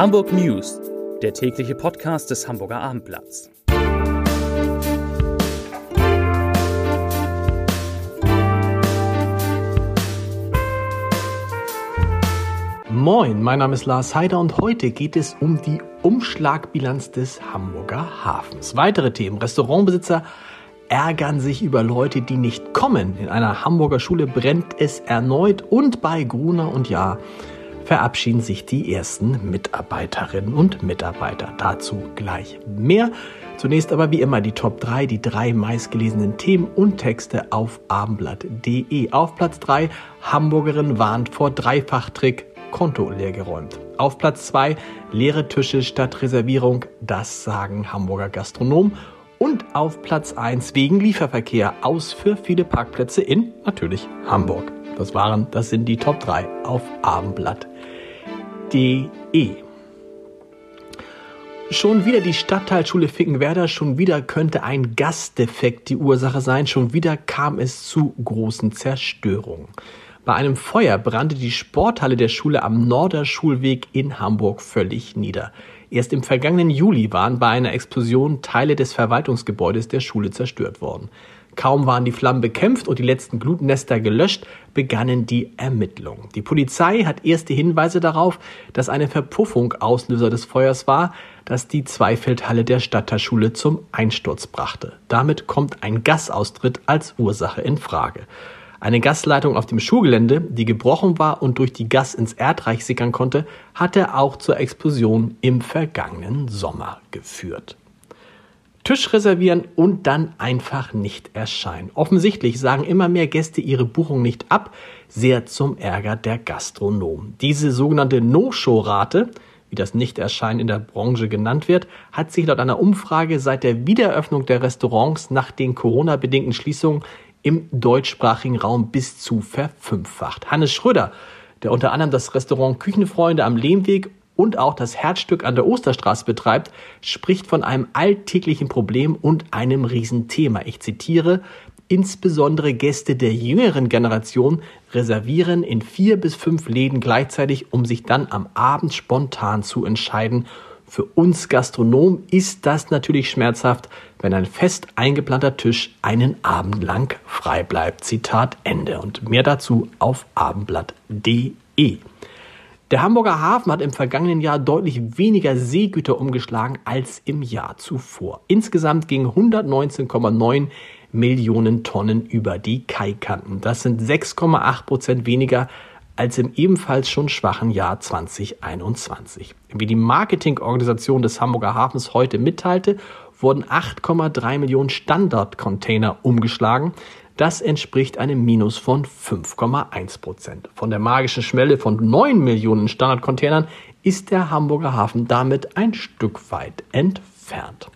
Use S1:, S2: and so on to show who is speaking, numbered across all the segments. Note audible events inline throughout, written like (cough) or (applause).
S1: Hamburg News, der tägliche Podcast des Hamburger Abendblatts.
S2: Moin, mein Name ist Lars Heider und heute geht es um die Umschlagbilanz des Hamburger Hafens. Weitere Themen. Restaurantbesitzer ärgern sich über Leute, die nicht kommen. In einer Hamburger Schule brennt es erneut und bei Gruner und Ja verabschieden sich die ersten Mitarbeiterinnen und Mitarbeiter. Dazu gleich mehr. Zunächst aber wie immer die Top 3, die drei meistgelesenen Themen und Texte auf abendblatt.de. Auf Platz 3 Hamburgerin warnt vor Dreifachtrick, Konto leergeräumt. Auf Platz 2 leere Tische statt Reservierung, das sagen Hamburger Gastronomen. Und auf Platz 1 wegen Lieferverkehr aus für viele Parkplätze in natürlich Hamburg. Das waren, das sind die Top 3 auf abendblatt.de. Schon wieder die Stadtteilschule Finkenwerder, schon wieder könnte ein Gasdefekt die Ursache sein, schon wieder kam es zu großen Zerstörungen. Bei einem Feuer brannte die Sporthalle der Schule am Norderschulweg in Hamburg völlig nieder. Erst im vergangenen Juli waren bei einer Explosion Teile des Verwaltungsgebäudes der Schule zerstört worden. Kaum waren die Flammen bekämpft und die letzten Glutnester gelöscht, begannen die Ermittlungen. Die Polizei hat erste Hinweise darauf, dass eine Verpuffung Auslöser des Feuers war, das die Zweifeldhalle der Stadtteilschule zum Einsturz brachte. Damit kommt ein Gasaustritt als Ursache in Frage. Eine Gasleitung auf dem Schulgelände, die gebrochen war und durch die Gas ins Erdreich sickern konnte, hatte auch zur Explosion im vergangenen Sommer geführt. Tisch reservieren und dann einfach nicht erscheinen. Offensichtlich sagen immer mehr Gäste ihre Buchung nicht ab, sehr zum Ärger der Gastronomen. Diese sogenannte No-Show-Rate, wie das Nicht-Erscheinen in der Branche genannt wird, hat sich laut einer Umfrage seit der Wiedereröffnung der Restaurants nach den Corona-bedingten Schließungen im deutschsprachigen Raum bis zu verfünffacht. Hannes Schröder, der unter anderem das Restaurant Küchenfreunde am Lehmweg und auch das Herzstück an der Osterstraße betreibt, spricht von einem alltäglichen Problem und einem Riesenthema. Ich zitiere, insbesondere Gäste der jüngeren Generation reservieren in vier bis fünf Läden gleichzeitig, um sich dann am Abend spontan zu entscheiden. Für uns Gastronom ist das natürlich schmerzhaft, wenn ein fest eingeplanter Tisch einen Abend lang frei bleibt. Zitat Ende. Und mehr dazu auf abendblatt.de. Der Hamburger Hafen hat im vergangenen Jahr deutlich weniger Seegüter umgeschlagen als im Jahr zuvor. Insgesamt gingen 119,9 Millionen Tonnen über die Kaikanten. Das sind 6,8 Prozent weniger als im ebenfalls schon schwachen Jahr 2021. Wie die Marketingorganisation des Hamburger Hafens heute mitteilte, wurden 8,3 Millionen Standardcontainer umgeschlagen. Das entspricht einem Minus von 5,1 Prozent. Von der magischen Schwelle von 9 Millionen Standardcontainern ist der Hamburger Hafen damit ein Stück weit entfernt.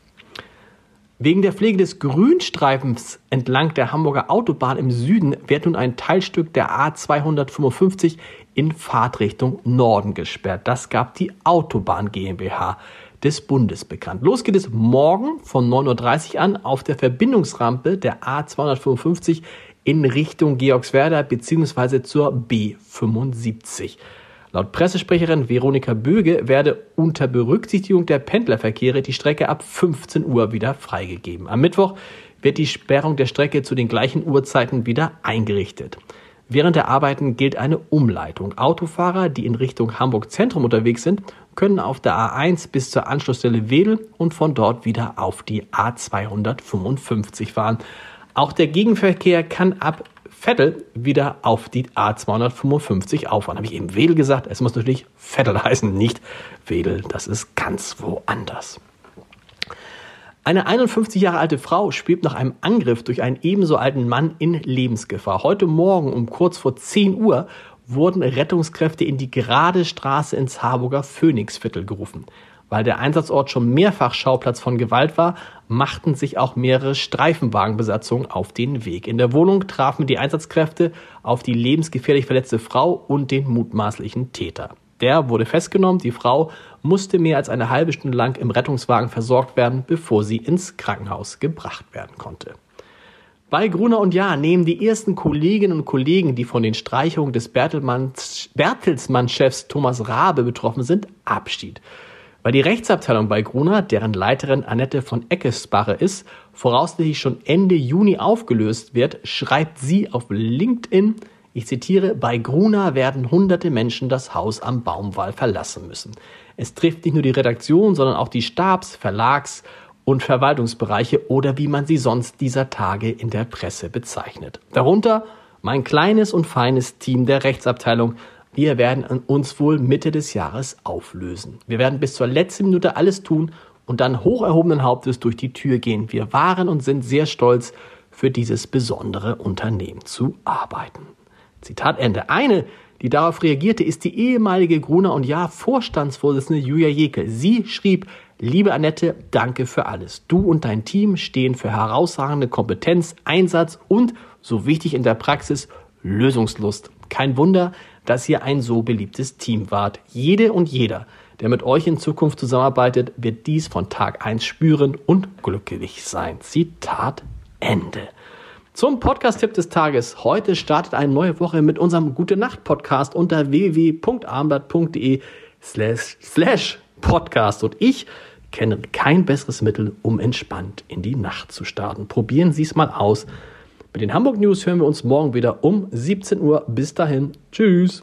S2: Wegen der Pflege des Grünstreifens entlang der Hamburger Autobahn im Süden wird nun ein Teilstück der A255 in Fahrtrichtung Norden gesperrt. Das gab die Autobahn GmbH des Bundes bekannt. Los geht es morgen von 9.30 Uhr an auf der Verbindungsrampe der A255 in Richtung Georgswerder bzw. zur B75. Laut Pressesprecherin Veronika Böge werde unter Berücksichtigung der Pendlerverkehre die Strecke ab 15 Uhr wieder freigegeben. Am Mittwoch wird die Sperrung der Strecke zu den gleichen Uhrzeiten wieder eingerichtet. Während der Arbeiten gilt eine Umleitung. Autofahrer, die in Richtung Hamburg Zentrum unterwegs sind, können auf der A1 bis zur Anschlussstelle Wedel und von dort wieder auf die A255 fahren. Auch der Gegenverkehr kann ab Vettel wieder auf die A255 auffahren. Habe ich eben Wedel gesagt? Es muss natürlich Vettel (laughs) heißen, nicht Wedel. Das ist ganz woanders. Eine 51 Jahre alte Frau schwebt nach einem Angriff durch einen ebenso alten Mann in Lebensgefahr. Heute Morgen um kurz vor 10 Uhr wurden Rettungskräfte in die gerade Straße ins Harburger Phoenixviertel gerufen. Weil der Einsatzort schon mehrfach Schauplatz von Gewalt war, machten sich auch mehrere Streifenwagenbesatzungen auf den Weg. In der Wohnung trafen die Einsatzkräfte auf die lebensgefährlich verletzte Frau und den mutmaßlichen Täter. Der wurde festgenommen. Die Frau musste mehr als eine halbe Stunde lang im Rettungswagen versorgt werden, bevor sie ins Krankenhaus gebracht werden konnte. Bei Gruner und Jahr nehmen die ersten Kolleginnen und Kollegen, die von den Streichungen des Bertelsmann-Chefs Thomas Rabe betroffen sind, Abschied. Weil die Rechtsabteilung bei Gruner, deren Leiterin Annette von Eckesbache ist, voraussichtlich schon Ende Juni aufgelöst wird, schreibt sie auf LinkedIn, ich zitiere, bei Gruner werden hunderte Menschen das Haus am Baumwall verlassen müssen. Es trifft nicht nur die Redaktion, sondern auch die Stabs-, Verlags- und Verwaltungsbereiche oder wie man sie sonst dieser Tage in der Presse bezeichnet. Darunter mein kleines und feines Team der Rechtsabteilung. Wir werden uns wohl Mitte des Jahres auflösen. Wir werden bis zur letzten Minute alles tun und dann hoch erhobenen Hauptes durch die Tür gehen. Wir waren und sind sehr stolz, für dieses besondere Unternehmen zu arbeiten. Zitat Ende. Eine, die darauf reagierte, ist die ehemalige Gruner und Jahr Vorstandsvorsitzende Julia Jekel. Sie schrieb, Liebe Annette, danke für alles. Du und dein Team stehen für herausragende Kompetenz, Einsatz und, so wichtig in der Praxis, Lösungslust. Kein Wunder, dass ihr ein so beliebtes Team wart. Jede und jeder, der mit euch in Zukunft zusammenarbeitet, wird dies von Tag 1 spüren und glücklich sein. Zitat Ende. Zum Podcast-Tipp des Tages. Heute startet eine neue Woche mit unserem Gute Nacht Podcast unter www.armblatt.de slash Podcast. Und ich kenne kein besseres Mittel, um entspannt in die Nacht zu starten. Probieren Sie es mal aus. Mit den Hamburg News hören wir uns morgen wieder um 17 Uhr. Bis dahin. Tschüss.